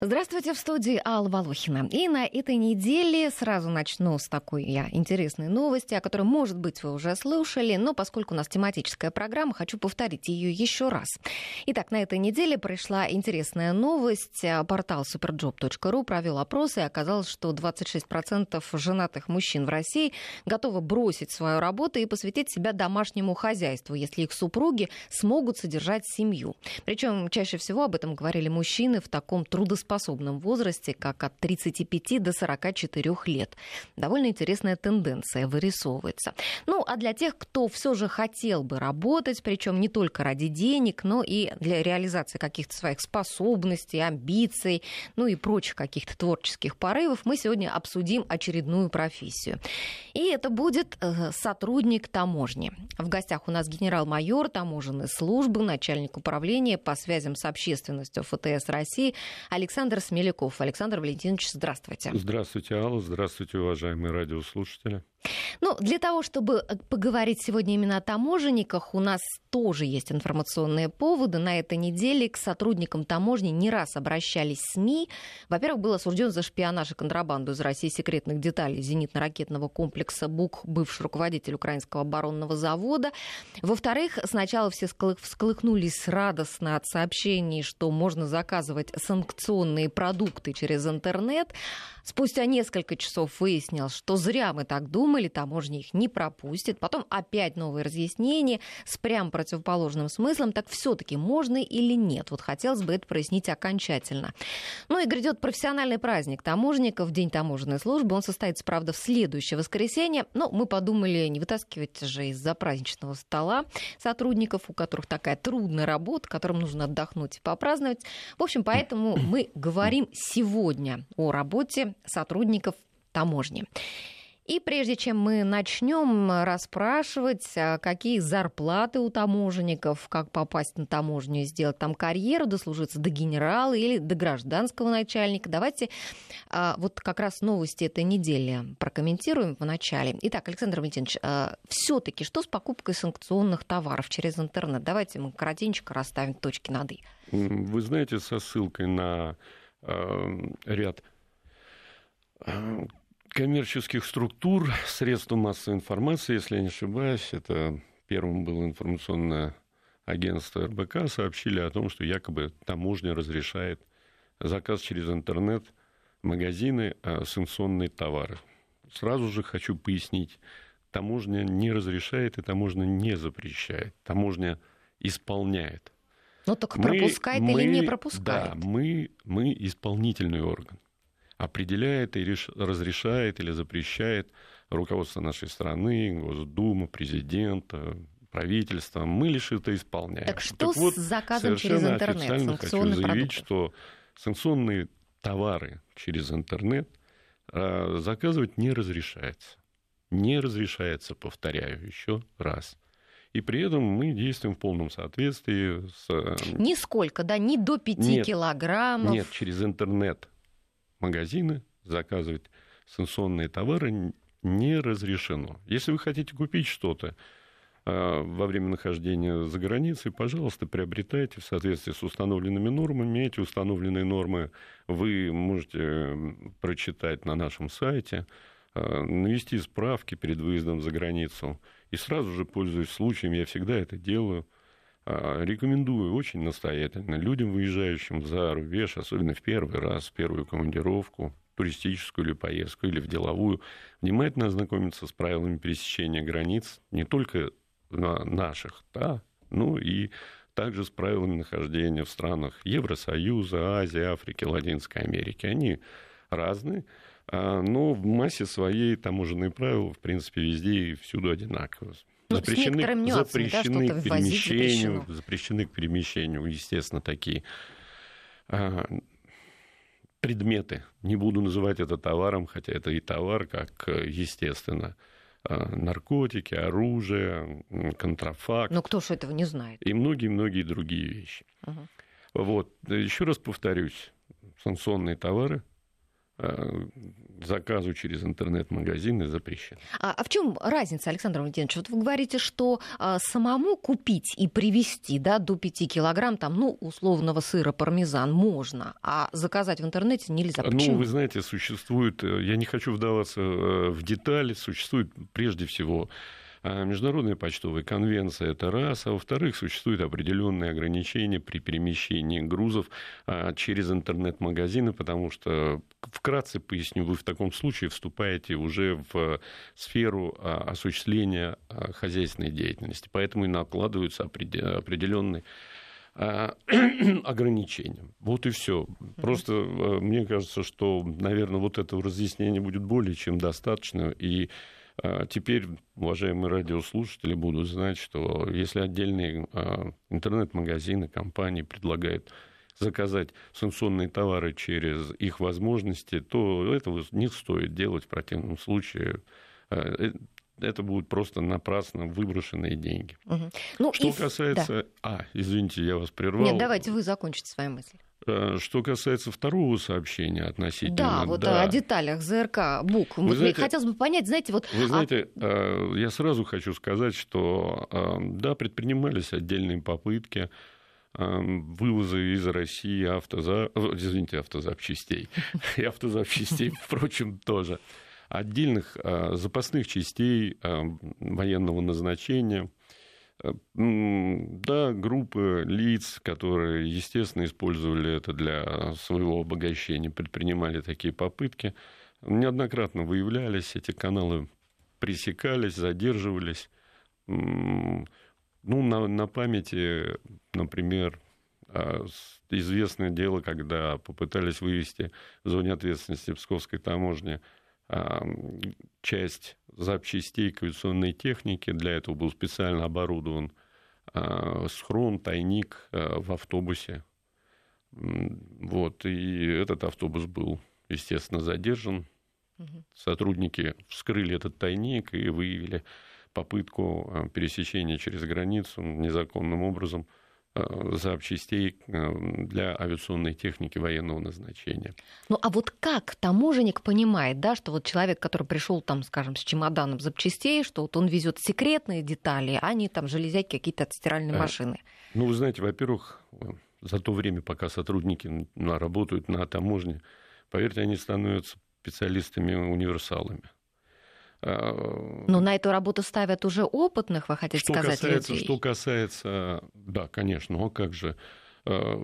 Здравствуйте, в студии Алла Волохина. И на этой неделе сразу начну с такой я интересной новости, о которой, может быть, вы уже слышали, но поскольку у нас тематическая программа, хочу повторить ее еще раз. Итак, на этой неделе пришла интересная новость. Портал superjob.ru провел опрос, и оказалось, что 26% женатых мужчин в России готовы бросить свою работу и посвятить себя домашнему хозяйству, если их супруги смогут содержать семью. Причем чаще всего об этом говорили мужчины в таком трудоспособном трудоспособном возрасте, как от 35 до 44 лет. Довольно интересная тенденция вырисовывается. Ну, а для тех, кто все же хотел бы работать, причем не только ради денег, но и для реализации каких-то своих способностей, амбиций, ну и прочих каких-то творческих порывов, мы сегодня обсудим очередную профессию. И это будет э, сотрудник таможни. В гостях у нас генерал-майор таможенной службы, начальник управления по связям с общественностью ФТС России Александр Александр Смеляков. Александр Валентинович, здравствуйте. Здравствуйте, Алла. Здравствуйте, уважаемые радиослушатели. Ну, для того, чтобы э, поговорить сегодня именно о таможенниках, у нас тоже есть информационные поводы. На этой неделе к сотрудникам таможни не раз обращались СМИ. Во-первых, был осужден за шпионаж и контрабанду из России секретных деталей зенитно-ракетного комплекса БУК, бывший руководитель украинского оборонного завода. Во-вторых, сначала все всколыхнулись радостно от сообщений, что можно заказывать санкционные продукты через интернет. Спустя несколько часов выяснилось, что зря мы так думали, таможня их не пропустит. Потом опять новые разъяснения с прям противоположным смыслом. Так все-таки можно или нет? Вот хотелось бы это прояснить окончательно. Ну и грядет профессиональный праздник таможенников, День таможенной службы. Он состоится, правда, в следующее воскресенье. Но мы подумали, не вытаскивать же из-за праздничного стола сотрудников, у которых такая трудная работа, которым нужно отдохнуть и попраздновать. В общем, поэтому мы говорим сегодня о работе сотрудников таможни. И прежде чем мы начнем расспрашивать, а какие зарплаты у таможенников, как попасть на таможню и сделать там карьеру, дослужиться до генерала или до гражданского начальника, давайте а, вот как раз новости этой недели прокомментируем в начале. Итак, Александр Валентинович, а, все-таки что с покупкой санкционных товаров через интернет? Давайте мы коротенько расставим точки над «и». Вы знаете, со ссылкой на ряд коммерческих структур, средств массовой информации, если я не ошибаюсь, это первым было информационное агентство РБК, сообщили о том, что якобы таможня разрешает заказ через интернет магазины а, санкционные товары. Сразу же хочу пояснить, таможня не разрешает и таможня не запрещает. Таможня исполняет. Ну так пропускает мы, или не пропускает? Да, мы, мы исполнительный орган определяет и реш... разрешает или запрещает руководство нашей страны, Госдума, президента, правительство. Мы лишь это исполняем. Так что так вот, с заказом через интернет? официально хочу заявить, продукты. что санкционные товары через интернет э, заказывать не разрешается. Не разрешается, повторяю еще раз. И при этом мы действуем в полном соответствии с... Э, Нисколько, да, не до 5 нет, килограммов. Нет, через интернет магазины заказывать санкционные товары не разрешено. Если вы хотите купить что-то а, во время нахождения за границей, пожалуйста, приобретайте в соответствии с установленными нормами. Эти установленные нормы вы можете прочитать на нашем сайте, а, навести справки перед выездом за границу. И сразу же, пользуясь случаем, я всегда это делаю, рекомендую очень настоятельно людям, выезжающим за рубеж, особенно в первый раз, в первую командировку, туристическую или поездку, или в деловую, внимательно ознакомиться с правилами пересечения границ не только наших, да, ну и также с правилами нахождения в странах Евросоюза, Азии, Африки, Латинской Америки. Они разные, а, но в массе своей таможенные правила, в принципе, везде и всюду одинаковые. Ну, запрещены, запрещены, да, к перемещению, запрещены к перемещению, естественно, такие а, предметы. Не буду называть это товаром, хотя это и товар, как естественно. А, наркотики, оружие, контрафакт. Но кто же этого не знает? И многие-многие другие вещи. Угу. Вот. Еще раз повторюсь, санкционные товары заказу через интернет-магазины запрещено. А, а в чем разница, Александр Валентинович? Вот вы говорите, что а, самому купить и привезти да, до 5 килограмм там, ну, условного сыра пармезан можно, а заказать в интернете нельзя. Ну, Почему? Ну, вы знаете, существует, э, я не хочу вдаваться э, в детали, существует прежде всего международная почтовая конвенция – это раз, а во-вторых, существуют определенные ограничения при перемещении грузов а, через интернет-магазины, потому что, вкратце поясню, вы в таком случае вступаете уже в сферу а, осуществления хозяйственной деятельности, поэтому и накладываются определенные ограничения. Вот и все. Просто мне кажется, что, наверное, вот этого разъяснения будет более чем достаточно. И а теперь, уважаемые радиослушатели, будут знать, что если отдельные а, интернет-магазины, компании предлагают заказать санкционные товары через их возможности, то этого не стоит делать в противном случае. А, э, это будут просто напрасно выброшенные деньги. Угу. Ну, Что и... касается... Да. А, извините, я вас прервал. Нет, давайте вы закончите свою мысль. Э, что касается второго сообщения относительно... Да, вот да. о деталях ЗРК БУК. Вы знаете, Хотелось бы понять, знаете, вот... Вы а знаете, а... я сразу хочу сказать, что э, да, предпринимались отдельные попытки вывоза из России автоза... извините, автозапчастей. И автозапчастей, впрочем, тоже. Отдельных запасных частей военного назначения – да, группы лиц, которые, естественно, использовали это для своего обогащения, предпринимали такие попытки. Неоднократно выявлялись, эти каналы пресекались, задерживались. Ну, на, на памяти, например, а, известное дело, когда попытались вывести в зоне ответственности Псковской таможни часть запчастей авиационной технике. Для этого был специально оборудован а, схрон, тайник а, в автобусе. Вот, и этот автобус был, естественно, задержан. Сотрудники вскрыли этот тайник и выявили попытку а, пересечения через границу незаконным образом – запчастей э, для авиационной техники военного назначения. Ну а вот как таможенник понимает, да, что вот человек, который пришел там, скажем, с чемоданом запчастей, что вот он везет секретные детали, а не там железяки какие-то от стиральной э, машины? Ну, вы знаете, во-первых, за то время, пока сотрудники работают на таможне, поверьте, они становятся специалистами-универсалами. А, Но на эту работу ставят уже опытных, вы хотите что сказать, касается, людей? Что касается, да, конечно, но как же, а,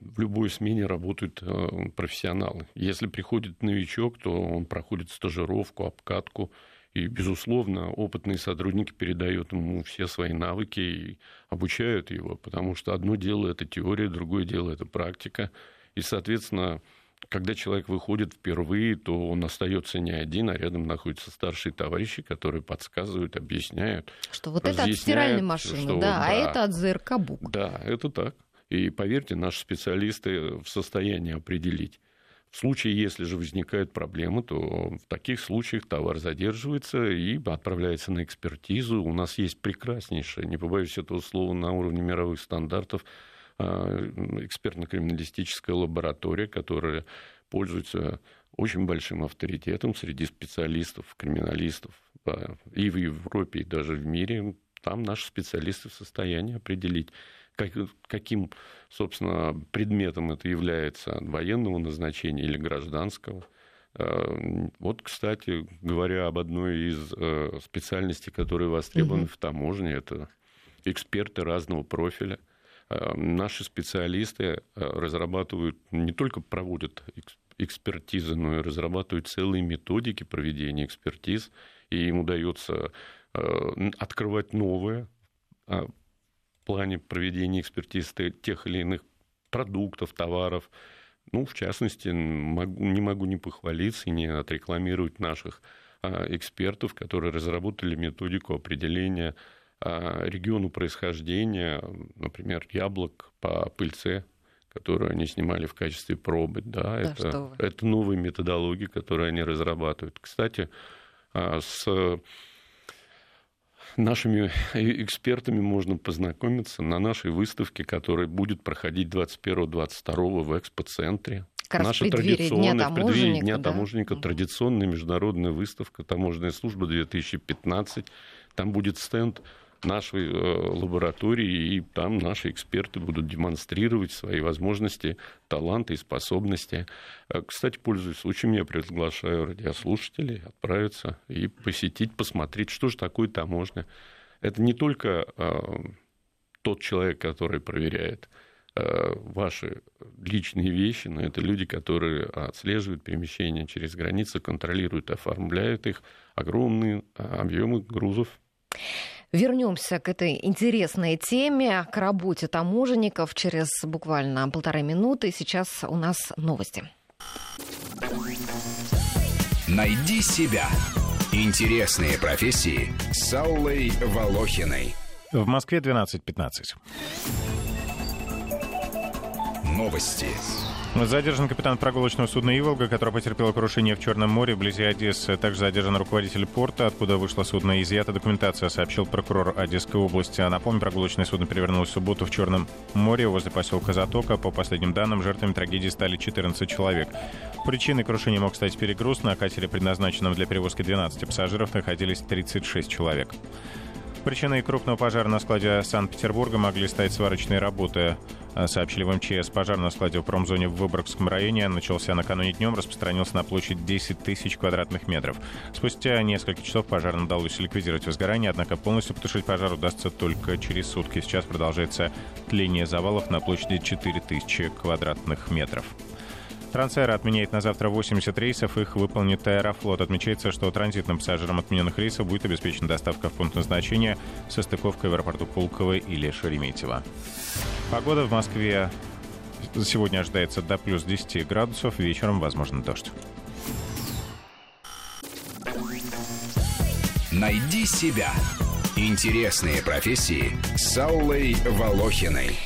в любой смене работают а, профессионалы. Если приходит новичок, то он проходит стажировку, обкатку, и, безусловно, опытные сотрудники передают ему все свои навыки и обучают его, потому что одно дело это теория, другое дело это практика. И, соответственно, когда человек выходит впервые, то он остается не один, а рядом находятся старшие товарищи, которые подсказывают, объясняют. Что вот это от стиральной машины, что, да, да, а это от ЗРК БУК. Да, это так. И поверьте, наши специалисты в состоянии определить. В случае, если же возникают проблемы, то в таких случаях товар задерживается и отправляется на экспертизу. У нас есть прекраснейшая, не побоюсь этого слова, на уровне мировых стандартов экспертно-криминалистическая лаборатория, которая пользуется очень большим авторитетом среди специалистов, криминалистов и в Европе, и даже в мире. Там наши специалисты в состоянии определить, как, каким, собственно, предметом это является военного назначения или гражданского. А, вот, кстати, говоря об одной из э, специальностей, которые востребованы угу. в таможне, это эксперты разного профиля – Э, наши специалисты э, разрабатывают, не только проводят экспертизы, но и разрабатывают целые методики проведения экспертиз, и им удается э, открывать новые в плане проведения экспертиз тех или иных продуктов, товаров. Ну, в частности, не могу не похвалиться и не отрекламировать наших экспертов, которые разработали методику определения а, региону происхождения, например, яблок по пыльце, которую они снимали в качестве пробы. Да, да это, это новые методологии, которые они разрабатывают. Кстати, а, с нашими экспертами можно познакомиться на нашей выставке, которая будет проходить 21-22 в экспоцентре. как Наша традиционная Дня в преддверии Дня да? таможенника традиционная международная выставка «Таможенная служба 2015». Там будет стенд нашей э, лаборатории, и там наши эксперты будут демонстрировать свои возможности, таланты и способности. Э, кстати, пользуясь случаем, я приглашаю радиослушателей отправиться и посетить, посмотреть, что же такое таможня. Это не только э, тот человек, который проверяет ваши личные вещи, но это люди, которые отслеживают перемещения через границы, контролируют, оформляют их, огромные объемы грузов Вернемся к этой интересной теме, к работе таможенников через буквально полторы минуты. Сейчас у нас новости. Найди себя. Интересные профессии с Аллой Волохиной. В Москве 12.15. Новости. Задержан капитан прогулочного судна «Иволга», который потерпел крушение в Черном море вблизи Одессы. Также задержан руководитель порта, откуда вышло судно. Изъята документация, сообщил прокурор Одесской области. А напомню, прогулочное судно перевернулось в субботу в Черном море возле поселка Затока. По последним данным, жертвами трагедии стали 14 человек. Причиной крушения мог стать перегруз. На катере, предназначенном для перевозки 12 пассажиров, находились 36 человек. Причиной крупного пожара на складе Санкт-Петербурга могли стать сварочные работы. А, сообщили в МЧС. Пожар на складе в промзоне в Выборгском районе начался накануне днем, распространился на площадь 10 тысяч квадратных метров. Спустя несколько часов пожар удалось ликвидировать возгорание, однако полностью потушить пожар удастся только через сутки. Сейчас продолжается тление завалов на площади 4 тысячи квадратных метров. Трансаэро отменяет на завтра 80 рейсов, их выполнит Аэрофлот. Отмечается, что транзитным пассажирам отмененных рейсов будет обеспечена доставка в пункт назначения со стыковкой в аэропорту Пулково или Шереметьево. Погода в Москве сегодня ожидается до плюс 10 градусов, вечером возможен дождь. Найди себя. Интересные профессии с Аллой Волохиной.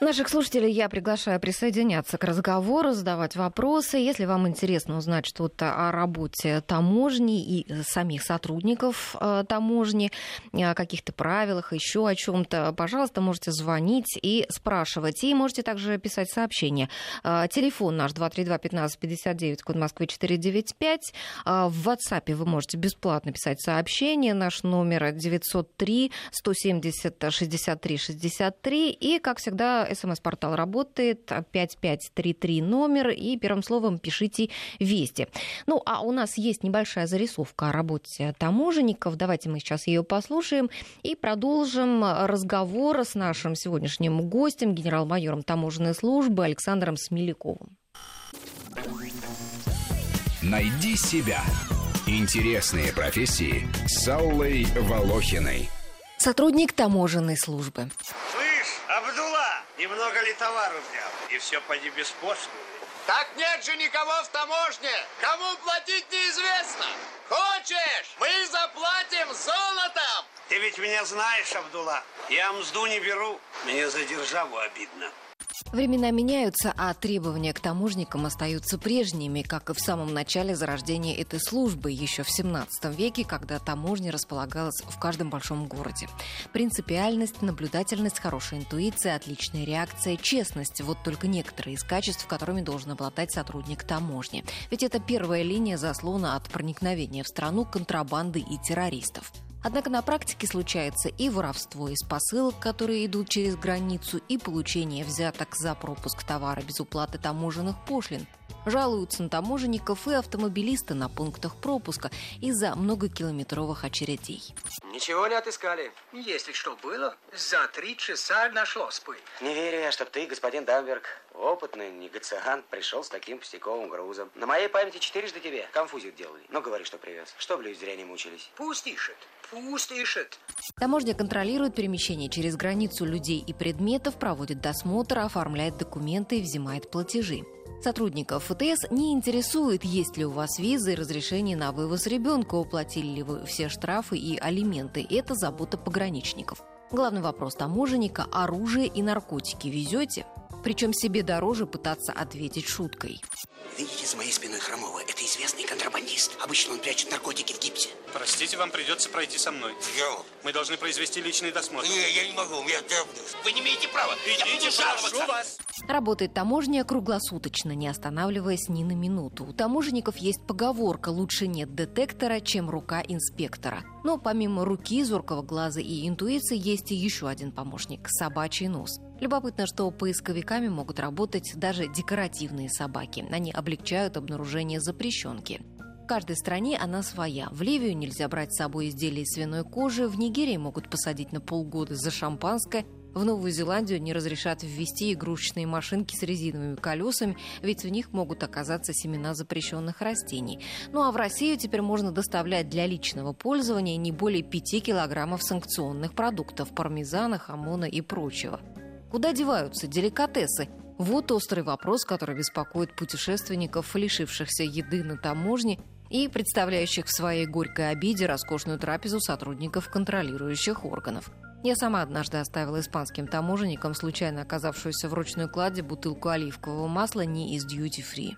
Наших слушателей я приглашаю присоединяться к разговору, задавать вопросы. Если вам интересно узнать что-то о работе таможни и самих сотрудников э, таможни, о каких-то правилах, еще о чем-то, пожалуйста, можете звонить и спрашивать. И можете также писать сообщения. Э, телефон наш 232-1559, код Москвы 495. Э, в WhatsApp вы можете бесплатно писать сообщение. Наш номер 903 170 63 63. И, как всегда, СМС-портал работает, 5533 номер, и первым словом пишите «Вести». Ну, а у нас есть небольшая зарисовка о работе таможенников. Давайте мы сейчас ее послушаем и продолжим разговор с нашим сегодняшним гостем, генерал-майором таможенной службы Александром Смеляковым. Найди себя. Интересные профессии с Аллой Волохиной. Сотрудник таможенной службы. Немного ли товару взял? И все поди без пошлины. Так нет же никого в таможне. Кому платить неизвестно. Хочешь, мы заплатим золотом. Ты ведь меня знаешь, Абдулла. Я мзду не беру. Мне за державу обидно. Времена меняются, а требования к таможникам остаются прежними, как и в самом начале зарождения этой службы, еще в 17 веке, когда таможня располагалась в каждом большом городе. Принципиальность, наблюдательность, хорошая интуиция, отличная реакция, честность – вот только некоторые из качеств, которыми должен обладать сотрудник таможни. Ведь это первая линия заслона от проникновения в страну контрабанды и террористов. Однако на практике случается и воровство из посылок, которые идут через границу, и получение взяток за пропуск товара без уплаты таможенных пошлин. Жалуются на таможенников и автомобилисты на пунктах пропуска из-за многокилометровых очередей. Ничего не отыскали. Если что было, за три часа нашлось бы. Не верю я, чтоб ты, господин Дамберг, опытный негациант, пришел с таким пустяковым грузом. На моей памяти четырежды тебе конфузит делали. Ну, говори, что привез. Чтоб люди зря не мучились. Пусть. Пусть ищет. Таможня контролирует перемещение через границу людей и предметов, проводит досмотр, оформляет документы и взимает платежи. Сотрудников ФТС не интересует, есть ли у вас виза и разрешение на вывоз ребенка, уплатили ли вы все штрафы и алименты. Это забота пограничников. Главный вопрос таможенника – оружие и наркотики везете? Причем себе дороже пытаться ответить шуткой. Видите, за моей спиной Хромова. Это известный контрабандист. Обычно он прячет наркотики в гипсе. Простите, вам придется пройти со мной. Yo. Мы должны произвести личный досмотр. Не, я не могу, диагноз. Вы не имеете права. я буду прошу вас. Работает таможня круглосуточно, не останавливаясь ни на минуту. У таможенников есть поговорка «лучше нет детектора, чем рука инспектора». Но помимо руки, зоркого глаза и интуиции есть и еще один помощник – собачий нос. Любопытно, что поисковиками могут работать даже декоративные собаки. Они облегчают обнаружение запрещенки. В каждой стране она своя. В Ливию нельзя брать с собой изделия из свиной кожи, в Нигерии могут посадить на полгода за шампанское, в Новую Зеландию не разрешат ввести игрушечные машинки с резиновыми колесами, ведь в них могут оказаться семена запрещенных растений. Ну а в Россию теперь можно доставлять для личного пользования не более 5 килограммов санкционных продуктов – пармезана, хамона и прочего. Куда деваются деликатесы? Вот острый вопрос, который беспокоит путешественников, лишившихся еды на таможне и представляющих в своей горькой обиде роскошную трапезу сотрудников контролирующих органов. Я сама однажды оставила испанским таможенникам, случайно оказавшуюся в ручной кладе, бутылку оливкового масла не из дьюти-фри.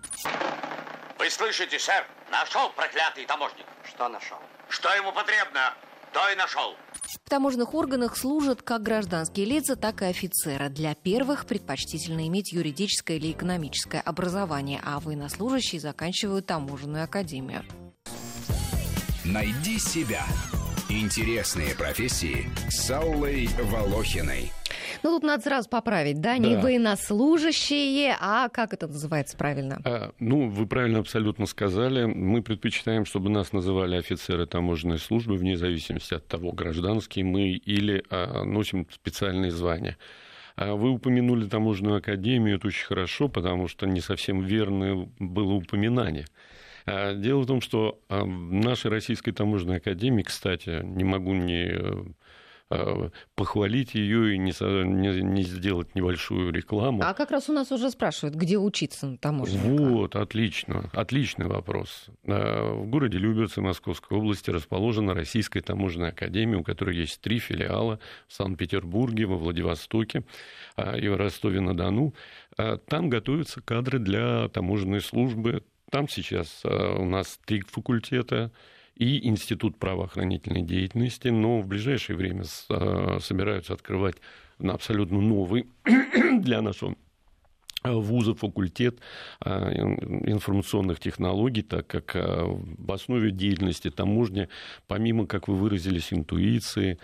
Вы слышите, сэр? Нашел проклятый таможник. Что нашел? Что ему потребно, то и нашел. В таможенных органах служат как гражданские лица, так и офицеры. Для первых предпочтительно иметь юридическое или экономическое образование, а военнослужащие заканчивают таможенную академию. Найди себя. Интересные профессии с Аллой Волохиной. Ну, тут надо сразу поправить, да, не Да. военнослужащие, а как это называется правильно? А, Ну, вы правильно абсолютно сказали. Мы предпочитаем, чтобы нас называли офицеры таможенной службы, вне зависимости от того, гражданские мы или а, носим специальные звания. А Вы упомянули таможенную академию, это очень хорошо, потому что не совсем верное было упоминание. А, Дело в том, что а, в нашей Российской таможенной академии, кстати, не могу не э, похвалить ее и не, не- не сделать небольшую рекламу. А как раз у нас уже спрашивают, где учиться на таможенника. Вот, отлично. Отличный вопрос. В городе Люберцы Московской области расположена Российская таможенная академия, у которой есть три филиала в Санкт-Петербурге, во Владивостоке а, и в Ростове-на-Дону. А, Там готовятся кадры для таможенной службы. Там сейчас а, у нас три факультета и Институт правоохранительной деятельности, но в ближайшее время а, собираются открывать на абсолютно новый для нашего вуза факультет ин- информационных технологий, так как в основе деятельности таможни, помимо, как вы выразились, интуиции,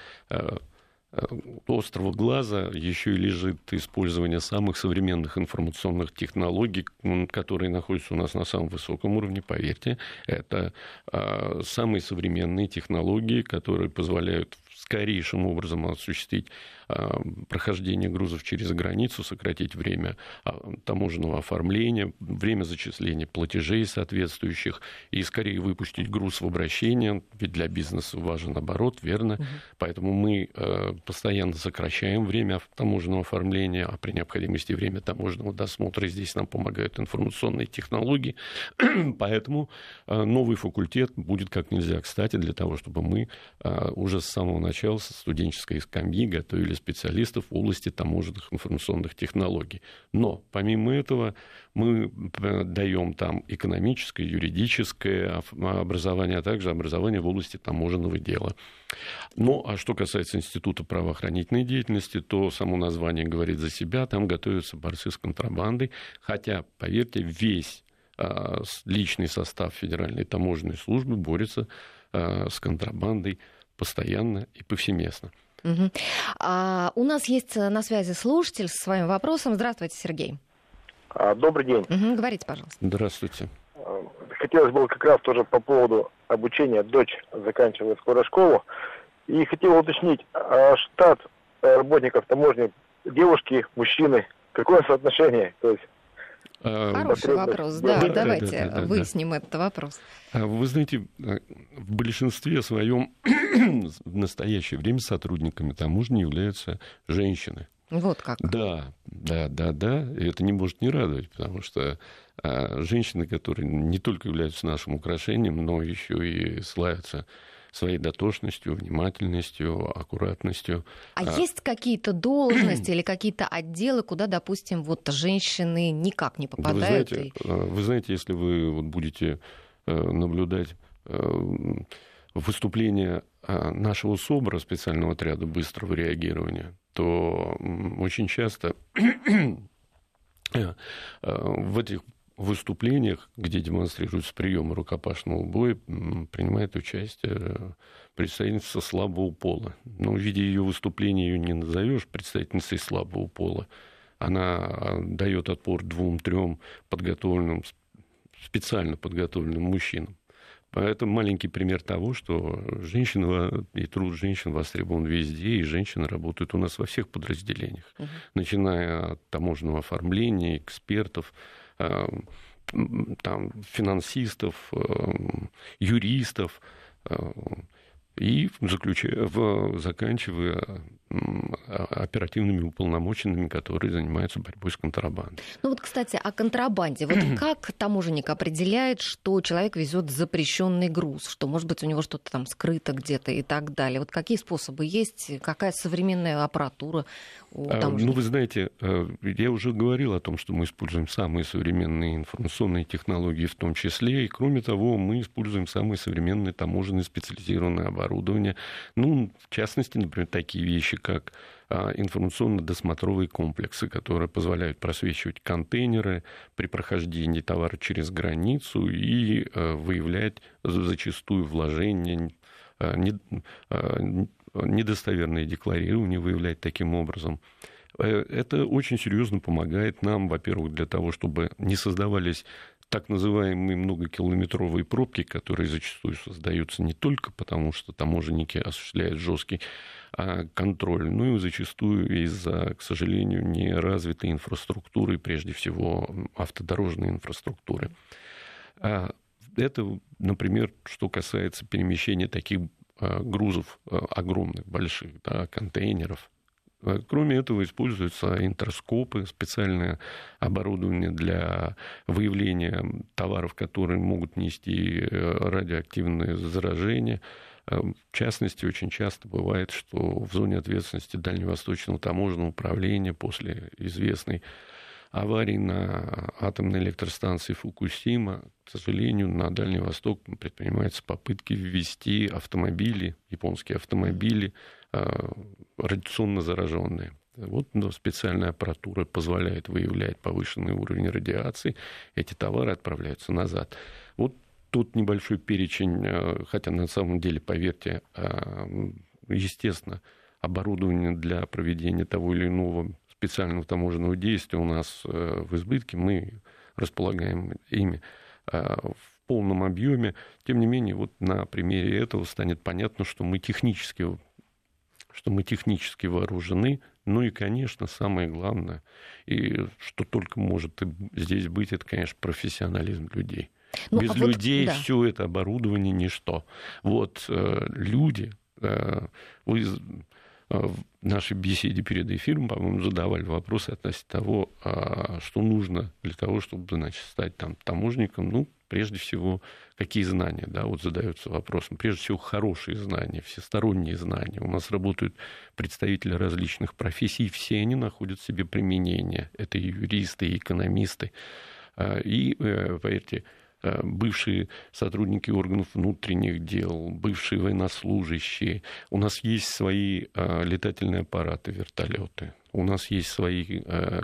острого глаза еще и лежит использование самых современных информационных технологий, которые находятся у нас на самом высоком уровне, поверьте. Это а, самые современные технологии, которые позволяют скорейшим образом осуществить а, прохождение грузов через границу, сократить время а, таможенного оформления, время зачисления платежей соответствующих и скорее выпустить груз в обращение, ведь для бизнеса важен оборот, верно? Поэтому мы э, постоянно сокращаем время таможенного оформления, а при необходимости время таможенного досмотра. Здесь нам помогают информационные технологии. Поэтому э, новый факультет будет как нельзя кстати для того, чтобы мы э, уже с самого начала со студенческой скамьи готовили специалистов в области таможенных информационных технологий. Но помимо этого мы даем там экономическое, юридическое образование, а также образование в области таможенного дела. Ну, а что касается Института правоохранительной деятельности, то само название говорит за себя. Там готовятся борцы с контрабандой. Хотя, поверьте, весь а, личный состав Федеральной таможенной службы борется а, с контрабандой постоянно и повсеместно. Мгм. А, у нас есть э, на связи слушатель со своим вопросом. Здравствуйте, Сергей. А, Добрый день. Мгм, говорите, пожалуйста. Здравствуйте. А, Хотелось бы как раз тоже по поводу обучения. Дочь заканчивает скоро школу. И хотел уточнить, а штат работников таможни, девушки, мужчины, какое соотношение? То есть Хороший потребность вопрос. Да, давайте Да, да, да, да. выясним этот вопрос. А Вы знаете, э, в большинстве своем в настоящее время сотрудниками таможни являются женщины. Вот как. Да, да, да, да. И это не может не радовать, потому что а, женщины, которые не только являются нашим украшением, но еще и славятся своей дотошностью, внимательностью, аккуратностью. А, а... есть какие-то должности или какие-то отделы, куда, допустим, вот женщины никак не попадают? Да вы, знаете, и... Э, вы знаете, если вы вот будете э, наблюдать выступление нашего СОБРа, специального отряда быстрого реагирования, то очень часто в этих выступлениях, где демонстрируются приемы рукопашного боя, принимает участие представительница слабого пола. Но, видя ее выступление, ее не назовешь представительницей слабого пола. Она дает отпор двум-трем подготовленным, специально подготовленным мужчинам. Это маленький пример того, что женщина и труд женщин востребован везде, и женщины работают у нас во всех подразделениях, угу. начиная от таможенного оформления, экспертов, там, финансистов, э, юристов, э, и заключая, заканчивая оперативными уполномоченными, которые занимаются борьбой с контрабандой. Ну вот, кстати, о контрабанде. Вот как таможенник определяет, что человек везет запрещенный груз, что, может быть, у него что-то там скрыто где-то и так далее? Вот какие способы есть, какая современная аппаратура у а, Ну, вы знаете, э, я уже говорил о том, что мы используем самые современные информационные технологии в том числе, и, кроме того, мы используем самые современные таможенные специализированные оборудование. Ну, в частности, например, такие вещи, как а, информационно-досмотровые комплексы, которые позволяют просвечивать контейнеры при прохождении товара через границу и а, выявлять зачастую вложения, а, недостоверные декларирования, выявлять таким образом. Э, это очень серьезно помогает нам, во-первых, для того, чтобы не создавались так называемые многокилометровые пробки, которые зачастую создаются не только потому, что таможенники осуществляют жесткий а, контроль, но и зачастую из-за, к сожалению, неразвитой инфраструктуры, прежде всего автодорожной инфраструктуры. А, это, например, что касается перемещения таких а, грузов огромных, больших, да, контейнеров, кроме этого, используются интерскопы, специальное оборудование для выявления товаров, которые могут нести э, радиоактивные заражения. Э, в частности, очень часто бывает, что в зоне ответственности Дальневосточного таможенного управления после известной аварии на атомной электростанции Фукусима, к сожалению, на Дальний Восток предпринимаются попытки ввести автомобили, японские автомобили, а, радиационно зараженные. Вот ну, специальная аппаратура позволяет выявлять повышенный уровень радиации. Эти товары отправляются назад. Вот тут небольшой перечень, а, хотя на самом деле, поверьте, а, естественно, оборудование для проведения того или иного специального таможенного действия у нас э, в избытке, мы располагаем ими э, в полном объеме. Тем не менее, вот на примере этого станет понятно, что мы технически, что мы технически вооружены, ну и, конечно, самое главное, и что только может здесь быть, это, конечно, профессионализм людей. Ну, Без а людей вот, да. все это оборудование ничто. Вот э, люди, э, вы в нашей беседе перед эфиром, по-моему, задавали вопросы относительно того, а, что нужно для того, чтобы значит, стать там, таможником. Ну, прежде всего, какие знания, да, вот задается вопросом. Прежде всего, хорошие знания, всесторонние знания. У нас работают представители различных профессий, все они находят в себе применение. Это и юристы, и экономисты. А, и, э, поверьте, Э, бывшие сотрудники органов внутренних дел, бывшие военнослужащие. У нас есть свои э, летательные аппараты, вертолеты. У нас есть свои э,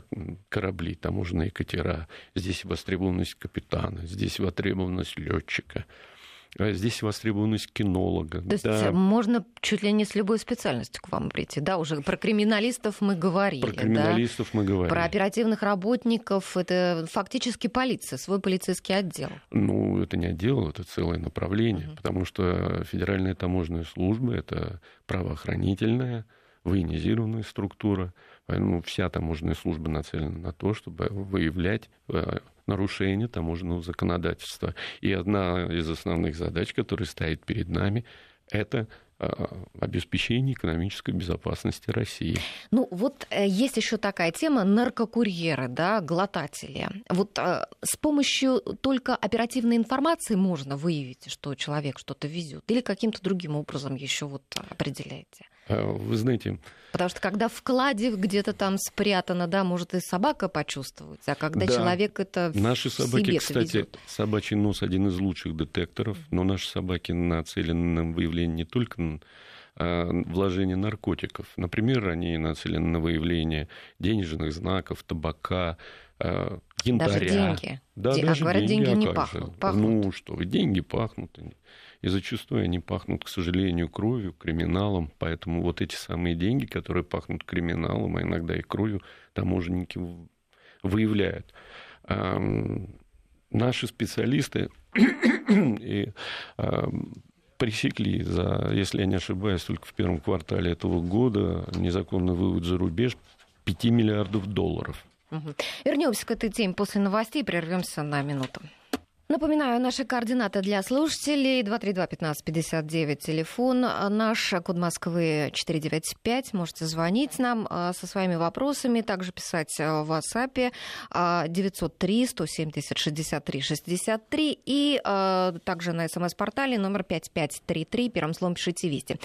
корабли, таможенные катера. Здесь востребованность капитана, здесь востребованность летчика. А здесь востребованность кинолога. То есть да. можно чуть ли не с любой специальностью к вам прийти, да? Уже про криминалистов мы говорили. Про криминалистов да? мы говорили. Про оперативных работников. Это фактически полиция, свой полицейский отдел. Ну, это не отдел, это целое направление, угу. потому что Федеральная таможенная служба – это правоохранительная, военизированная структура. Поэтому вся таможенная служба нацелена на то, чтобы выявлять э, нарушения таможенного законодательства. И одна из основных задач, которая стоит перед нами, это обеспечения экономической безопасности России. Ну вот э, есть еще такая тема наркокурьеры, да, глотатели. Вот э, с помощью только оперативной информации можно выявить, что человек что-то везет, или каким-то другим образом еще вот определяете? А, вы знаете... Потому что когда в кладе где-то там спрятано, да, может и собака почувствовать, а когда да. человек это Наши собаки, себе кстати, везет. собачий нос один из лучших детекторов, но наши собаки нацелены на выявление не только на а, вложение наркотиков. Например, они нацелены на выявление денежных знаков, табака, а, янтаря. Даже деньги. Да, Де... даже а говорят, деньги, деньги не а пахнут, пахнут. Ну что вы, деньги пахнут и зачастую они пахнут, к сожалению, кровью, криминалом. Поэтому вот эти самые деньги, которые пахнут криминалом, а иногда и кровью, таможенники выявляют. Наши специалисты и, пресекли за, если я не ошибаюсь, только в первом квартале этого года незаконный вывод за рубеж 5 миллиардов долларов. Угу. Вернемся к этой теме после новостей, прервемся на минуту. Напоминаю, наши координаты для слушателей. 232-1559, телефон наш, код Москвы 495. Можете звонить нам а, со своими вопросами, также писать а, в WhatsApp 903-170-63-63 и а, также на смс-портале номер 5533, первым словом пишите «Вести».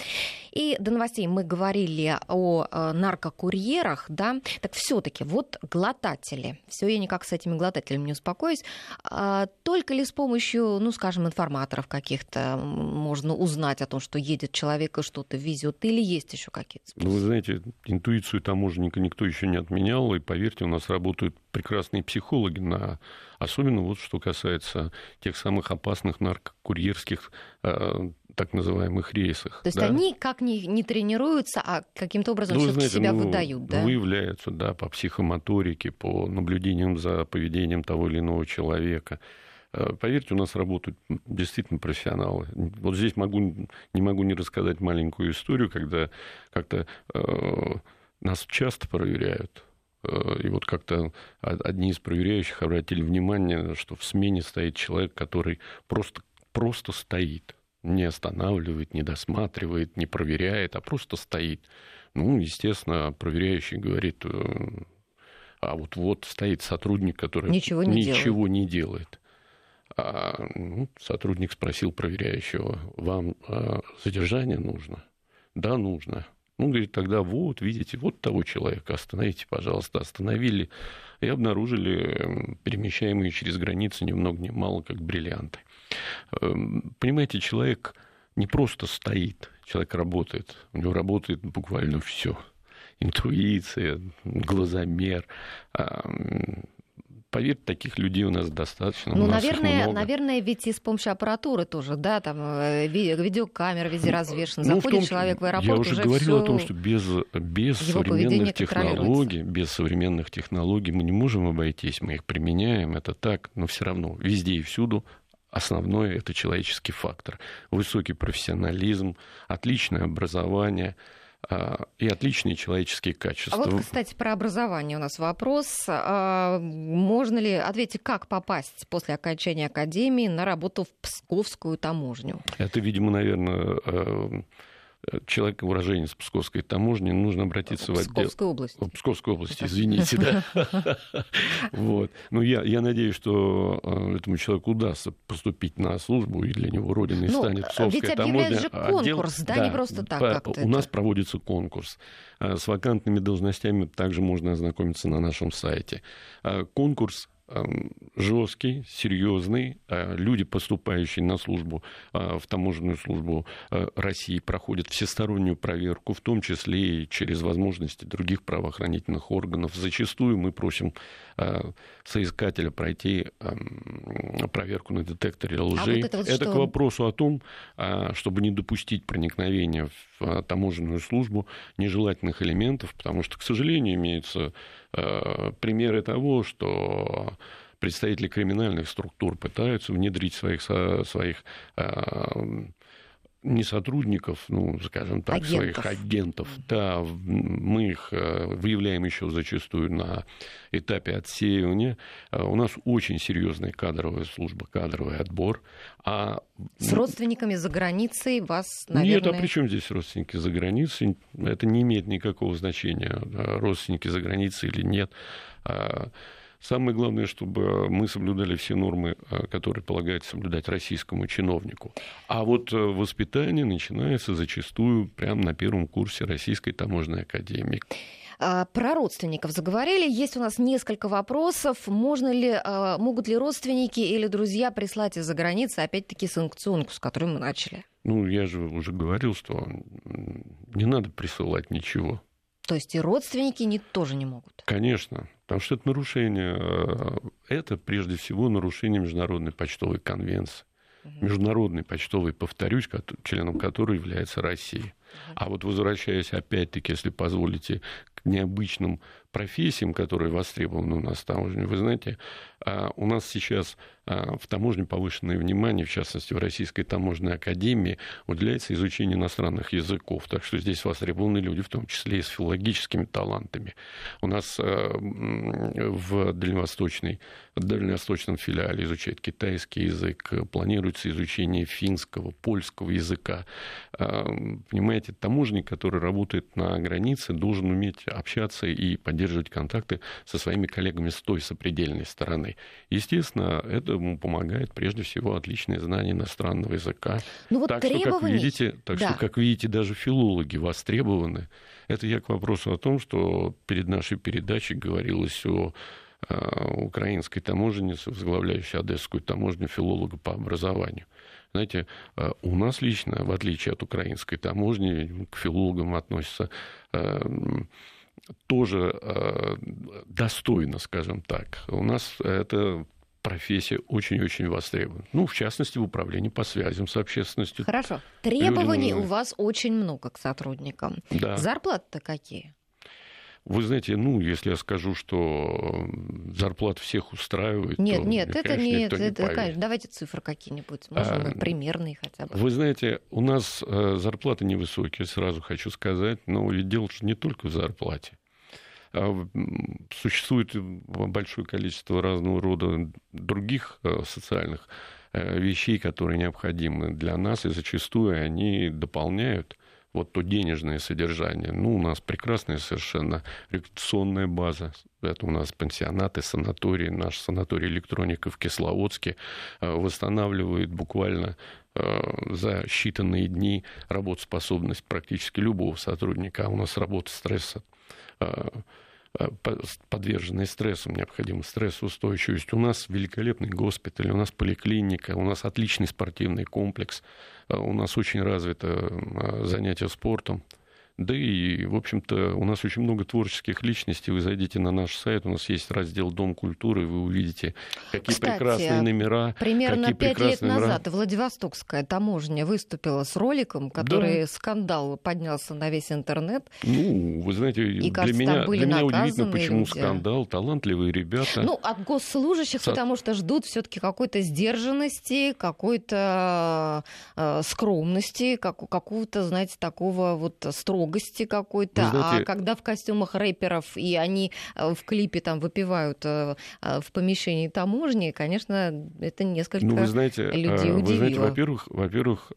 И до новостей мы говорили о наркокурьерах, да, так все таки вот глотатели, все я никак с этими глотателями не успокоюсь, только ли с помощью, ну, скажем, информаторов каких-то можно узнать о том, что едет человек и что-то везет, или есть еще какие-то способы? Ну, вы знаете, интуицию таможенника никто еще не отменял, и поверьте, у нас работают прекрасные психологи, на... особенно вот что касается тех самых опасных наркокурьерских э, так называемых рейсах. То есть да? они как не, не тренируются, а каким-то образом ну, все-таки себя ну, выдают, да? Выявляются, да, по психомоторике, по наблюдениям за поведением того или иного человека. Э, поверьте, у нас работают действительно профессионалы. Вот здесь могу, не могу не рассказать маленькую историю, когда как-то э, нас часто проверяют. Э, и вот как-то одни из проверяющих обратили внимание, что в смене стоит человек, который просто, просто стоит. Не останавливает, не досматривает, не проверяет, а просто стоит. Ну, естественно, проверяющий говорит, э, а вот вот стоит сотрудник, который ничего не ничего делает. Не делает. А, ну, сотрудник спросил проверяющего, вам а, задержание нужно? Да, нужно. Ну, говорит, тогда вот, видите, вот того человека, остановите, пожалуйста. Остановили и обнаружили перемещаемые через границу ни много ни мало, как бриллианты. Эм, понимаете, человек не просто стоит, человек работает. У него работает буквально все. Интуиция, глазомер, поверьте, таких людей у нас достаточно. Ну, наверное, наверное, ведь и с помощью аппаратуры тоже, да, там э, видеокамера везде ну, развешена. Ну, Заходит том, человек в аэропорт, Я уже, уже говорил о том, что без, без современных технологий, без современных технологий мы не можем обойтись, мы их применяем, это так, но все равно везде и всюду основное это человеческий фактор. Высокий профессионализм, отличное образование – и отличные человеческие качества. А вот, кстати, про образование у нас вопрос. А, можно ли, ответить, как попасть после окончания академии на работу в Псковскую таможню? Это, видимо, наверное, э, человек, уроженец Псковской таможни, нужно обратиться в, в отдел... Псковской области. В Псковской области, извините, да. Вот. Ну, я, я надеюсь, что э, этому человеку удастся поступить на службу, и для него родиной ну, станет Псковская таможня. Ведь же конкурс, да, не просто так У нас проводится конкурс. Э, с вакантными должностями также можно ознакомиться на нашем сайте. Э, конкурс жесткий, серьезный. Э, люди, поступающие на службу, э, в таможенную службу э, России, проходят всестороннюю проверку, в том числе и через возможности других правоохранительных органов. Зачастую мы просим соискателя пройти проверку на детекторе лжи. А вот это вот это к вопросу о том, чтобы не допустить проникновения в таможенную службу нежелательных элементов, потому что, к сожалению, имеются Э, примеры того, что представители криминальных структур пытаются внедрить своих, своих э, не сотрудников, ну, скажем так, агентов. своих агентов. Да, мы их э, выявляем еще зачастую на этапе отсеивания. Э, у нас очень серьезная кадровая служба, кадровый отбор. А... С родственниками за границей вас, наверное... Нет, а при чем здесь родственники за границей? Это не имеет никакого значения, родственники за границей или нет. Самое главное, чтобы мы соблюдали все нормы, э, которые полагается соблюдать российскому чиновнику. А вот э, воспитание начинается зачастую прямо на первом курсе Российской таможенной академии. А, про родственников заговорили. Есть у нас несколько вопросов. Можно ли, а, могут ли родственники или друзья прислать из-за границы, опять-таки, санкционку, с которой мы начали? Ну, я же уже говорил, что не надо присылать ничего. То есть и родственники не, тоже не могут? Конечно. Потому что это нарушение, э, это прежде всего нарушение Международной почтовой конвенции. Международный почтовый, повторюсь, членом которой является Россия. А вот возвращаясь опять-таки, если позволите, к необычным профессиям, которые востребованы у нас в таможне, вы знаете, а, у нас сейчас а, в таможне повышенное внимание, в частности, в Российской таможенной академии, уделяется изучению иностранных языков. Так что здесь востребованы люди, в том числе и с филологическими талантами. У нас а, в дальневосточной, дальневосточном филиале изучают китайский язык, планируется изучение финского, польского языка. Понимаете, таможник, который работает на границе, должен уметь общаться и поддерживать контакты со своими коллегами с той сопредельной стороны. Естественно, это ему помогает прежде всего отличное знание иностранного языка. Ну, вот так требований... что, как видите, так да. что, как видите, даже филологи востребованы. Это я к вопросу о том, что перед нашей передачей говорилось о э, украинской таможеннице, возглавляющей Одесскую таможню, филолога по образованию. Знаете, э, у нас лично, в отличие от украинской таможни, к филологам относятся э, тоже достойно, скажем так. У нас это профессия очень-очень востребована. Ну, в частности, в управлении по связям с общественностью. Хорошо. Требований у вас очень много к сотрудникам. Да. Зарплаты-то какие? Вы знаете, ну, если я скажу, что зарплата всех устраивает, нет, то, нет, мне, это конечно, не, никто не это, поверит. давайте цифры какие-нибудь, может А, примерные хотя бы. Вы знаете, у нас э, зарплаты невысокие, сразу хочу сказать, но ведь дело не только в зарплате. А, существует большое количество разного рода других э, социальных э, вещей, которые необходимы для нас, и зачастую они дополняют вот то денежное содержание. Ну, у нас прекрасная совершенно рекреационная база. Это у нас пансионаты, санатории. Наш санаторий электроника в Кисловодске э, восстанавливает буквально за считанные дни работоспособность практически любого сотрудника. А у нас работа стресса подверженные стрессу, необходима стрессоустойчивость. У нас великолепный госпиталь, у нас поликлиника, у нас отличный спортивный комплекс, у нас очень развито занятие спортом. Да и, в общем-то, у нас очень много творческих личностей. Вы зайдите на наш сайт, у нас есть раздел «Дом культуры», и вы увидите, какие Кстати, прекрасные номера. Примерно пять лет назад Владивостокская таможня выступила с роликом, который да. скандал поднялся на весь интернет. Ну, вы знаете, и, для кажется, меня, для меня удивительно, почему люди. скандал, талантливые ребята. Ну, от госслужащих, Со... потому что ждут все-таки какой-то сдержанности, какой-то э, скромности, как, какого-то, знаете, такого вот строгого строгости какой-то, знаете... а когда в костюмах рэперов и они в клипе там выпивают в помещении таможни, конечно, это несколько ну, вы знаете, людей удивило. Вы знаете, во-первых, во-первых,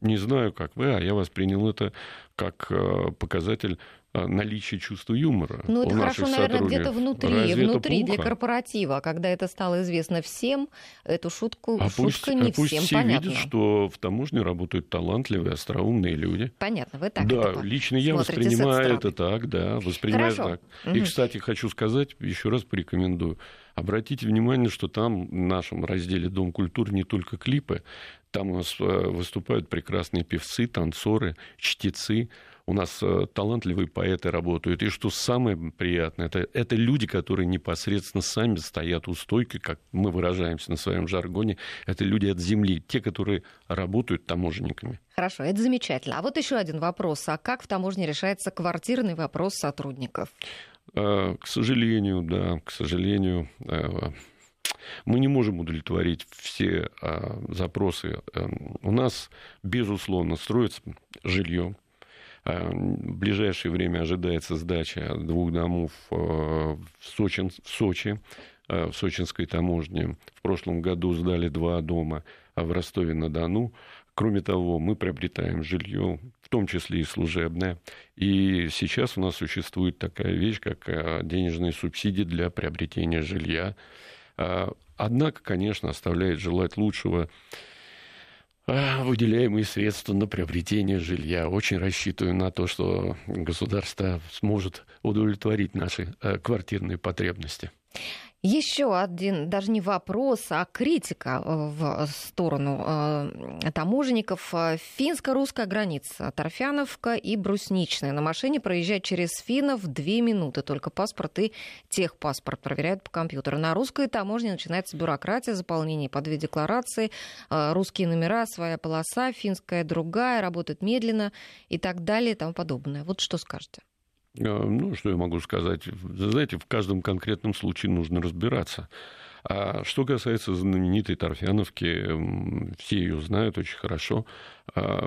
не знаю, как вы, а я воспринял это как показатель наличие чувства юмора. Ну, это хорошо, наверное, где-то внутри, Разве внутри для корпоратива. Когда это стало известно всем, эту шутку, а шутка пусть, не а пусть всем все понятна. видят, что в таможне работают талантливые, остроумные люди. Понятно, вы так Да, это лично я воспринимаю это так, да, воспринимаю Хорошо. так. И, кстати, хочу сказать, еще раз порекомендую. Обратите внимание, что там в нашем разделе Дом культуры не только клипы, там у нас э, выступают прекрасные певцы, танцоры, чтецы. У нас э, талантливые поэты работают. И что самое приятное, это, это люди, которые непосредственно сами стоят у стойки, как мы выражаемся на своем жаргоне. Это люди от земли, те, которые работают таможенниками. Хорошо, это замечательно. А вот еще один вопрос. А как в таможне решается квартирный вопрос сотрудников? Э, К сожалению, да, к сожалению, э, Мы не можем удовлетворить все запросы. Эм, у нас, безусловно, строится жилье. А, в ближайшее время ожидается сдача двух домов э, в, Сочи, в Сочи, э, в сочинской таможне. В прошлом году сдали два дома в Ростове-на-Дону. Кроме того, мы приобретаем жилье, в том числе и служебное. И сейчас у нас существует такая вещь, как э, денежные субсидии для приобретения жилья. А, однако, конечно, оставляет желать лучшего а, выделяемые средства на приобретение жилья. Очень рассчитываю на то, что государство сможет удовлетворить наши э, квартирные потребности. Еще один, даже не вопрос, а критика э, в сторону э, таможенников. Финско-русская граница, Торфяновка и Брусничная. На машине проезжать через финнов две минуты. Только паспорт и техпаспорт проверяют по компьютеру. На русской таможне начинается бюрократия, заполнение по две декларации, э, русские номера, своя полоса, финская другая, работает медленно и так далее и тому подобное. Вот что скажете? Э, ну, что я могу сказать? Знаете, в каждом конкретном случае нужно разбираться. А что касается знаменитой Торфяновки, все ее знают очень хорошо. А,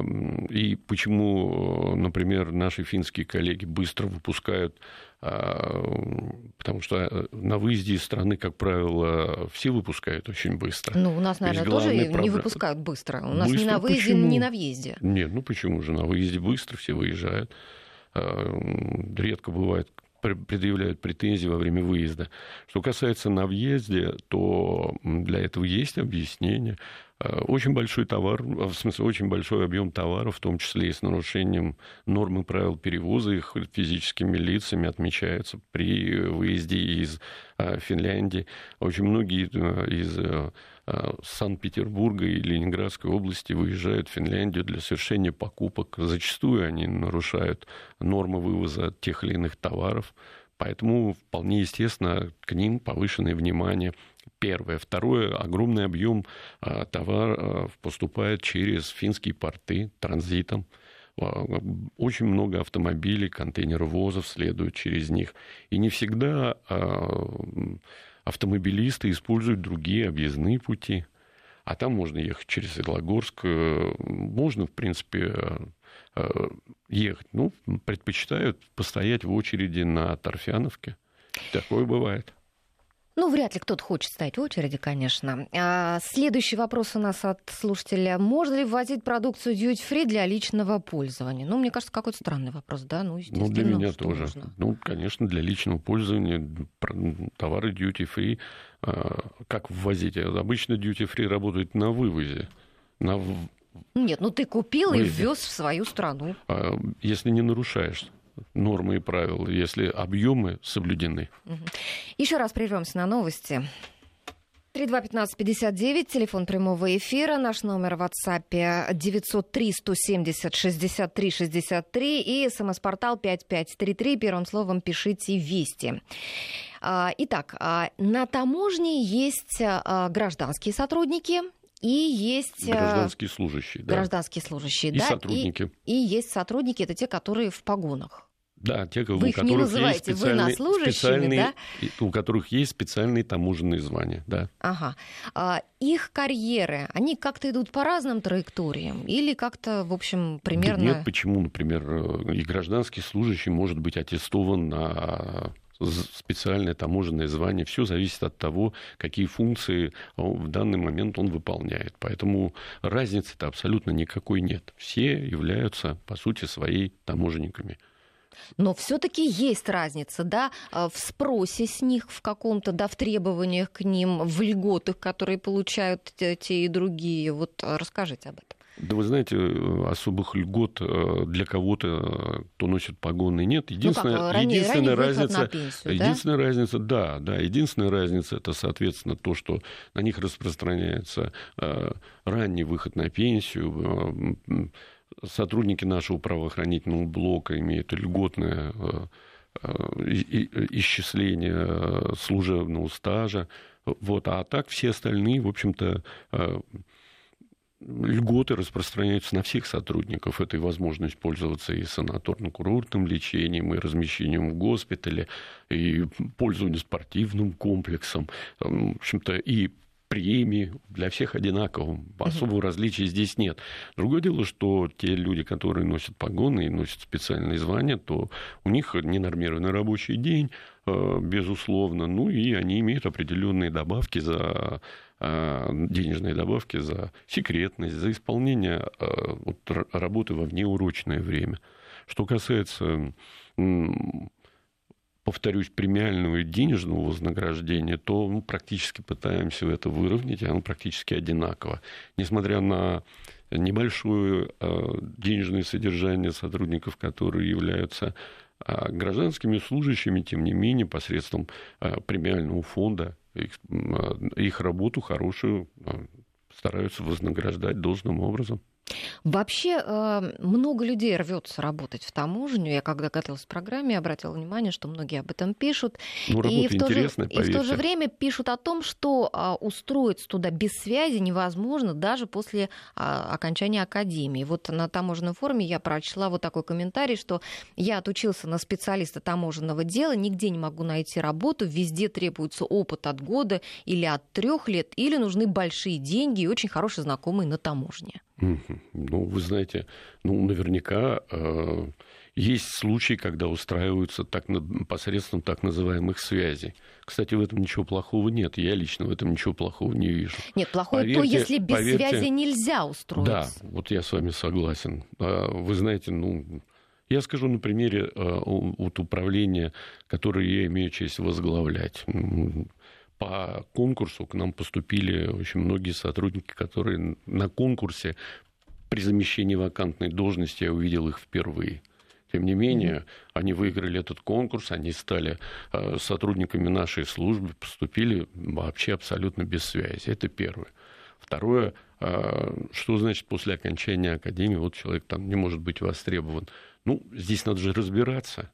и почему, например, наши финские коллеги быстро выпускают, а, потому что на выезде из страны, как правило, все выпускают очень быстро. Ну, у нас, наверное, тоже проблема... не выпускают быстро. У нас быстро? ни на выезде, почему? ни на въезде. Нет, ну почему же? На выезде быстро все выезжают. Э, редко бывает предъявляют претензии во время выезда. Что касается на въезде, то для этого есть объяснение. Э, очень большой товар, в смысле, очень большой объем товаров, в том числе и с нарушением нормы правил перевоза их физическими лицами, отмечается при выезде из э, Финляндии. Очень многие из Э, Санкт-Петербурга и Ленинградской области выезжают в Финляндию для совершения покупок. Зачастую они нарушают нормы вывоза тех или иных товаров. Поэтому вполне естественно к ним повышенное внимание. Первое. Второе. Огромный объем э, товара поступает через финские порты транзитом. Очень много автомобилей, контейнеровозов следуют через них. И не всегда автомобилисты используют другие объездные пути. А там можно ехать через Светлогорск. Э, можно, в принципе, э, ехать. Ну, предпочитают постоять в очереди на Торфяновке. Такое бывает. Ну, вряд ли кто-то хочет стоять в очереди, конечно. А, следующий вопрос у нас от слушателя. Можно ли ввозить продукцию duty free для личного пользования? Ну, мне кажется, какой-то странный вопрос, да? Ну, ну для меня тоже. Нужно? Ну, конечно, для личного пользования товары duty free. А, как ввозить? Обычно duty free работает на вывозе. На нет, ну ты купил Выезде. и ввез в свою страну. А, если не нарушаешь нормы и правила, если объемы соблюдены. Еще раз прервемся на новости. 321559, телефон прямого эфира, наш номер в WhatsApp 903 170 63 63 и смс-портал 5533, первым словом пишите «Вести». А, итак, а, на таможне есть а, гражданские сотрудники, и есть гражданские служащие, да. гражданские служащие, и да, сотрудники. И, и есть сотрудники, это те, которые в погонах. Да, те, вы у их не называете есть военнослужащими, да? У которых есть специальные таможенные звания, да. Ага. А, их карьеры, они как-то идут по разным траекториям или как-то, в общем, примерно... Да нет, почему, например, э, и гражданский служащий может быть аттестован на специальное таможенное звание. Все зависит от того, какие функции в данный момент он выполняет. Поэтому разницы-то абсолютно никакой нет. Все являются, по сути, своей таможенниками. Но все-таки есть разница, да, а, в спросе с них в каком-то, да, в требованиях к ним, в льготах, которые получают те, и другие. Вот а, расскажите об этом. Да вы знаете, особых льгот э, для кого-то, кто носит погоны, нет. Единственная, ну как, ранее, единственная ранее разница, пенсию, единственная да? разница, да, да, единственная разница это, соответственно, то, что на них распространяется э, ранний выход на пенсию, э, сотрудники нашего правоохранительного блока имеют льготное э, э, исчисление э, служебного стажа. Вот. А так все остальные, в общем-то, льготы распространяются на всех сотрудников. Это и возможность пользоваться и санаторно-курортным лечением, и размещением в госпитале, и пользование спортивным комплексом, в общем-то, и премии для всех одинаково. Особого различия здесь нет. Другое дело, что те люди, которые носят погоны и носят специальные звания, то у них ненормированный рабочий день, э, безусловно, ну и они имеют определенные добавки за э, денежные добавки за секретность, за исполнение э, работы во внеурочное время. Что касается повторюсь, премиального и денежного вознаграждения, то мы практически пытаемся это выровнять, и оно практически одинаково. Несмотря на небольшое э, денежное содержание сотрудников, которые являются э, гражданскими служащими, тем не менее, посредством э, премиального фонда их, их работу хорошую стараются вознаграждать должным образом. Вообще э, много людей рвется работать в таможню. Я когда готовилась к программе, обратила внимание, что многие об этом пишут. Ну, и, в то же, и в то же время пишут о том, что а, устроиться туда без связи невозможно даже после а, окончания академии. Вот на таможенном форуме я прочла вот такой комментарий, что я отучился на специалиста таможенного дела, нигде не могу найти работу, везде требуется опыт от года или от трех лет, или нужны большие деньги и очень хорошие знакомые на таможне. Ну, вы знаете, ну, наверняка э, есть случаи, когда устраиваются так, посредством так называемых связей. Кстати, в этом ничего плохого нет. Я лично в этом ничего плохого не вижу. Нет, плохое поверьте, то, если без поверьте, связи нельзя устроиться. Да, вот я с вами согласен. А, вы знаете, ну, я скажу на примере э, вот управления, которое я имею честь возглавлять по конкурсу к нам поступили очень многие сотрудники, которые на конкурсе при замещении вакантной должности я увидел их впервые. Тем не менее, mm-hmm. они выиграли этот конкурс, они стали э, сотрудниками нашей службы, поступили вообще абсолютно без связи. Это первое. Второе, э, что значит после окончания академии вот человек там не может быть востребован? Ну, здесь надо же разбираться.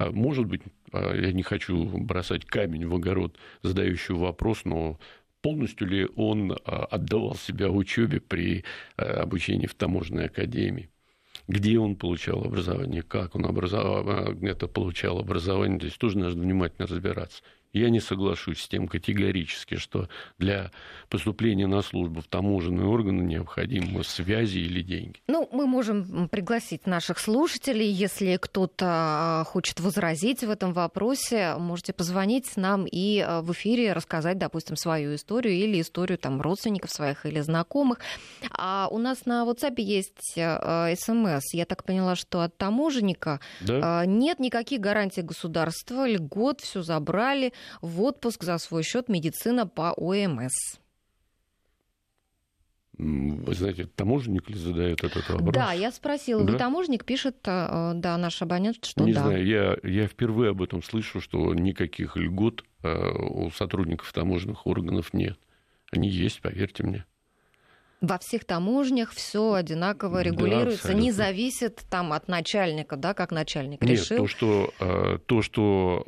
А может быть, а, я не хочу бросать камень в огород задающий вопрос, но полностью ли он а, отдавал себя учебе при обучении в таможенной академии? Где он получал образование, как он образовал, это получал образование, здесь тоже нужно внимательно разбираться. Я не соглашусь с тем категорически, что для поступления на службу в таможенные органы необходимы связи или деньги. Ну, мы можем пригласить наших слушателей. Если кто-то а, хочет возразить в этом вопросе, можете позвонить нам и а, в эфире рассказать, допустим, свою историю или историю там, родственников своих или знакомых. А у нас на WhatsApp есть а, смс. Я так поняла, что от таможенника да? нет никаких гарантий государства, льгот, все забрали в отпуск за свой счет медицина по ОМС. Вы знаете, таможенник ли задает этот вопрос? Да, я спросила. Да? Вы таможник, пишет, э, да, наш абонент, что Не да. знаю, я, я впервые об этом слышу, что никаких льгот э, у сотрудников таможенных органов нет. Они есть, поверьте мне во всех таможнях все одинаково регулируется, да, не зависит там от начальника, да, как начальник Нет, решил. то, что, э, то, что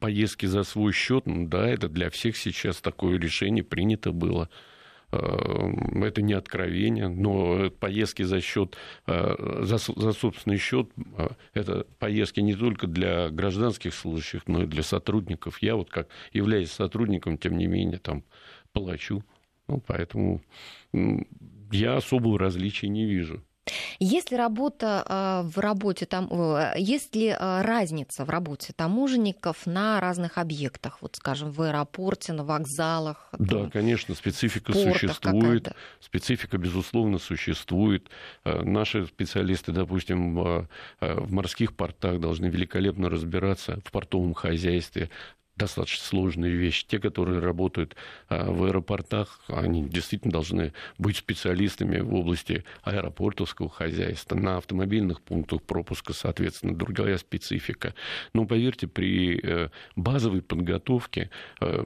поездки за свой счет, ну, да, это для всех сейчас такое решение принято было. Э, это не откровение, но поездки за счет, за, за собственный счет, это поездки не только для гражданских служащих, но и для сотрудников. Я вот как являюсь сотрудником, тем не менее, там плачу. Ну, поэтому я особого различия не вижу. Есть ли работа а, в работе там, есть ли а, разница в работе таможенников на разных объектах, вот, скажем, в аэропорте, на вокзалах? Да, там, конечно, специфика существует, какая-то. специфика безусловно существует. А, наши специалисты, допустим, в морских портах должны великолепно разбираться в портовом хозяйстве, достаточно сложные вещи. Те, которые работают а, в аэропортах, они действительно должны быть специалистами в области аэропортовского хозяйства. На автомобильных пунктах пропуска, соответственно, другая специфика. Но поверьте, при э, базовой подготовке э,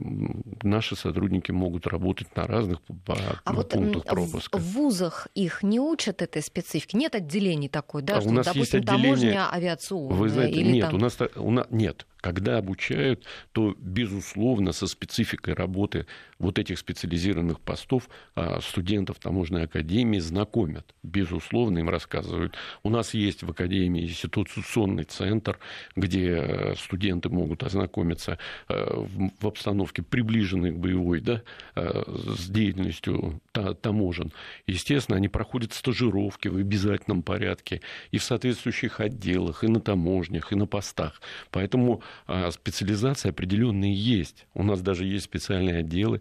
наши сотрудники могут работать на разных а пунктах вот пропуска. В вузах их не учат этой специфике? Нет отделений такой, да? А что, у нас допустим, есть отделение... таможня авиационная? Вы знаете, или нет, там... у нас, у нас нет Когда обучают, то, безусловно, со спецификой работы вот этих специализированных постов а, студентов таможенной академии знакомят. Безусловно, им рассказывают. У нас есть в академии ситуационный центр, где э, студенты могут ознакомиться э, в обстановке, приближенной к боевой, да, э, с деятельностью таможен. Естественно, они проходят стажировки в обязательном порядке и в соответствующих отделах, и на таможнях, и на постах. Поэтому а, специализация определенные есть. У нас даже есть специальные отделы,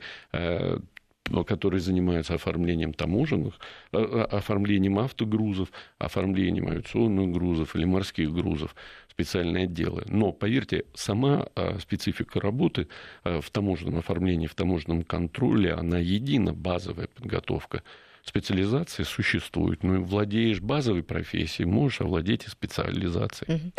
которые занимаются оформлением таможенных, э, э, оформлением автогрузов, оформлением авиационных грузов или морских грузов, специальные отделы. Но, поверьте, сама специфика работы в таможенном оформлении, в таможенном контроле, она едина, базовая подготовка специализации существует. Ну, владеешь базовой профессией, можешь овладеть и специализацией.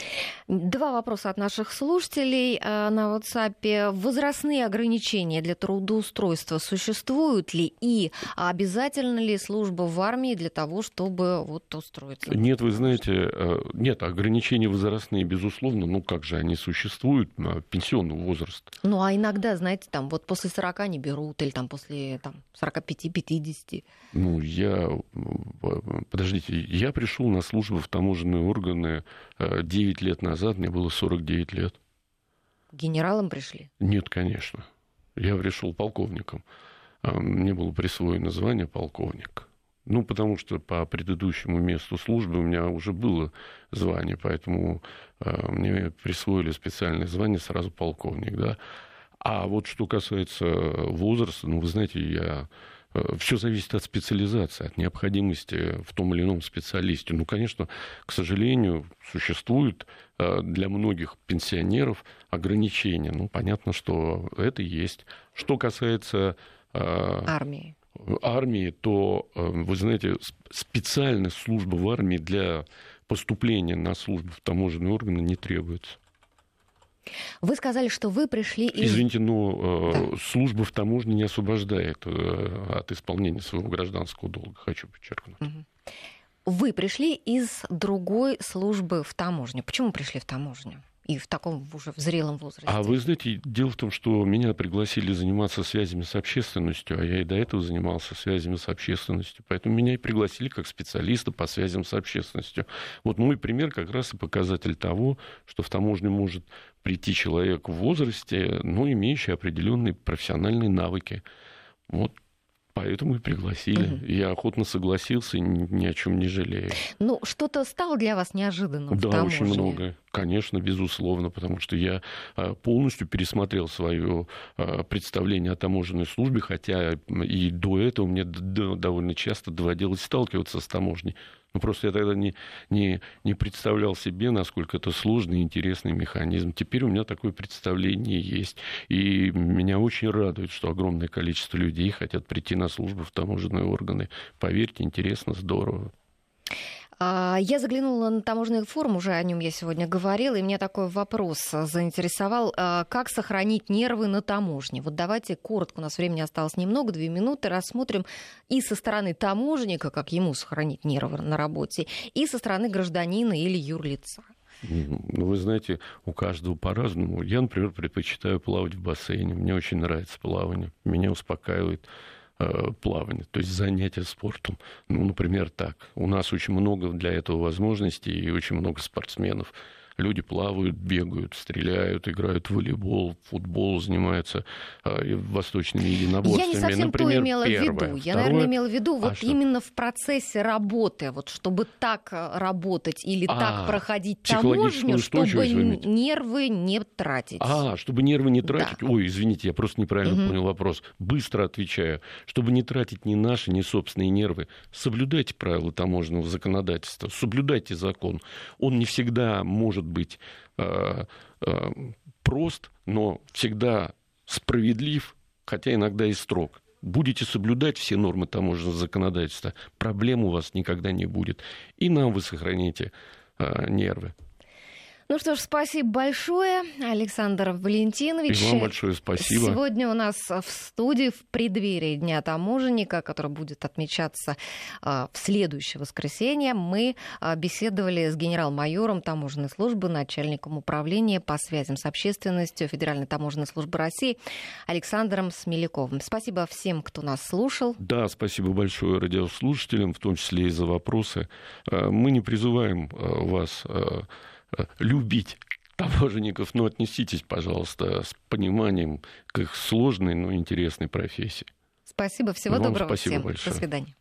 Два вопроса от наших слушателей э, на WhatsApp. Возрастные ограничения для трудоустройства существуют ли? И обязательно ли служба в армии для того, чтобы вот устроиться? Нет, вы знаете, э, нет, ограничения возрастные, безусловно, ну как же они существуют, пенсионный возраст. Ну, а иногда, знаете, там вот после 40 не берут, или там после там, 45-50. Ну, я... Подождите, я пришел на службу в таможенные органы 9 э, лет назад, мне было 49 лет. Генералом пришли? Нет, конечно. Я пришел полковником. А, мне было присвоено звание полковник. Ну, потому что по предыдущему месту службы у меня уже было звание, поэтому э, мне присвоили специальное звание сразу полковник, да. А вот что касается возраста, ну, вы знаете, я Все зависит от специализации, от необходимости в том или ином специалисте. Ну, конечно, к сожалению, существует э, для многих пенсионеров ограничения. Ну, понятно, что это есть. Что касается э, армии, армии, то, вы знаете, специальная служба в армии для поступления на службу в таможенные органы не требуется. Вы сказали, что вы пришли из... Извините, но э, да. служба в таможне не освобождает э, от исполнения своего гражданского долга, хочу подчеркнуть. Угу. Вы пришли из другой службы в таможню. Почему пришли в таможню? И в таком уже в зрелом возрасте. А вы знаете, дело в том, что меня пригласили заниматься связями с общественностью, а я и до этого занимался связями с общественностью, поэтому меня и пригласили как специалиста по связям с общественностью. Вот мой пример как раз и показатель того, что в таможню может прийти человек в возрасте, но имеющий определенные профессиональные навыки. Вот Поэтому и пригласили. Угу. Я охотно согласился ни о чем не жалею. Ну, что-то стало для вас неожиданным? Да, очень многое. Конечно, безусловно, потому что я а, полностью пересмотрел свое а, представление о таможенной службе, хотя и до этого мне довольно часто доводилось сталкиваться с таможней. Ну, просто я тогда не, не, не представлял себе, насколько это сложный и интересный механизм. Теперь у меня такое представление есть. И меня очень радует, что огромное количество людей хотят прийти на службу в таможенные органы. Поверьте, интересно, здорово. А, я заглянула на таможенный форум, уже о нем я сегодня говорила, и меня такой вопрос заинтересовал. А, как сохранить нервы на таможне? Вот давайте коротко, у нас времени осталось немного, две минуты, рассмотрим и со стороны таможенника, как ему сохранить нервы на работе, и со стороны гражданина или юрлица. Ну, вы знаете, у каждого по-разному. Я, например, предпочитаю плавать в бассейне. Мне очень нравится плавание. Меня успокаивает Э, плавание, то есть занятия спортом. Ну, например, так. У нас очень много для этого возможностей и очень много спортсменов люди плавают, бегают, стреляют, играют в волейбол, футбол, занимаются э, восточными единоборствами. Я не совсем Например, то имела первое. в виду. Я, Второе... наверное, имела в виду вот а именно в процессе работы, вот чтобы так э, работать или а, так проходить таможню, чтобы нервы не тратить. А, чтобы нервы не тратить? Да. Ой, извините, я просто неправильно угу. понял вопрос. Быстро отвечаю. Чтобы не тратить ни наши, ни собственные нервы, соблюдайте правила таможенного законодательства, соблюдайте закон. Он не всегда может может быть э, э, прост, но всегда справедлив, хотя иногда и строг. Будете соблюдать все нормы таможенного законодательства, проблем у вас никогда не будет. И нам вы сохраните э, нервы. Ну что ж, спасибо большое, Александр Валентинович. И вам большое спасибо. Сегодня у нас в студии в преддверии Дня таможенника, который будет отмечаться а, в следующее воскресенье, мы а, беседовали с генерал-майором таможенной службы, начальником управления по связям с общественностью Федеральной таможенной службы России Александром Смеляковым. Спасибо всем, кто нас слушал. Да, спасибо большое радиослушателям, в том числе и за вопросы. А, мы не призываем вас любить таможенников, но отнеситесь, пожалуйста, с пониманием к их сложной, но интересной профессии. Спасибо, всего Вам доброго спасибо всем. Большое. До свидания.